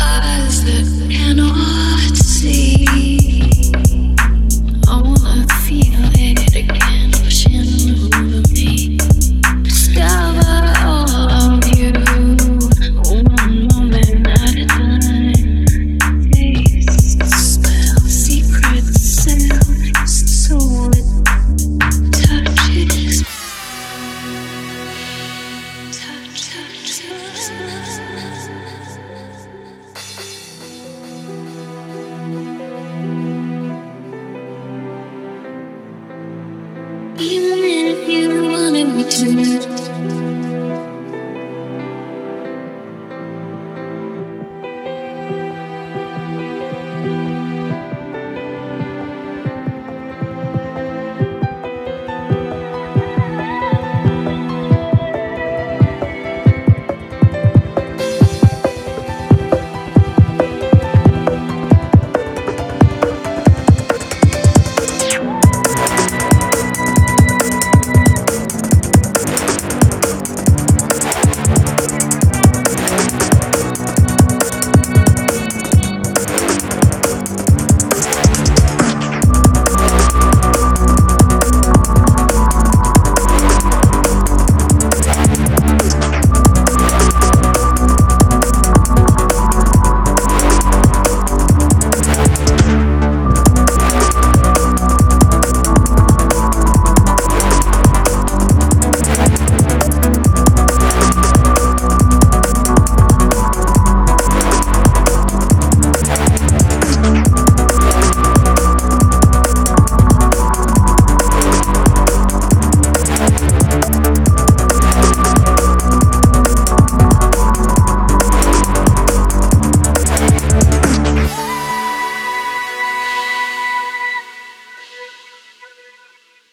eyes that cannot see. To me.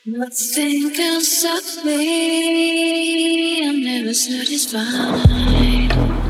Nothing can stop me. I'm never satisfied.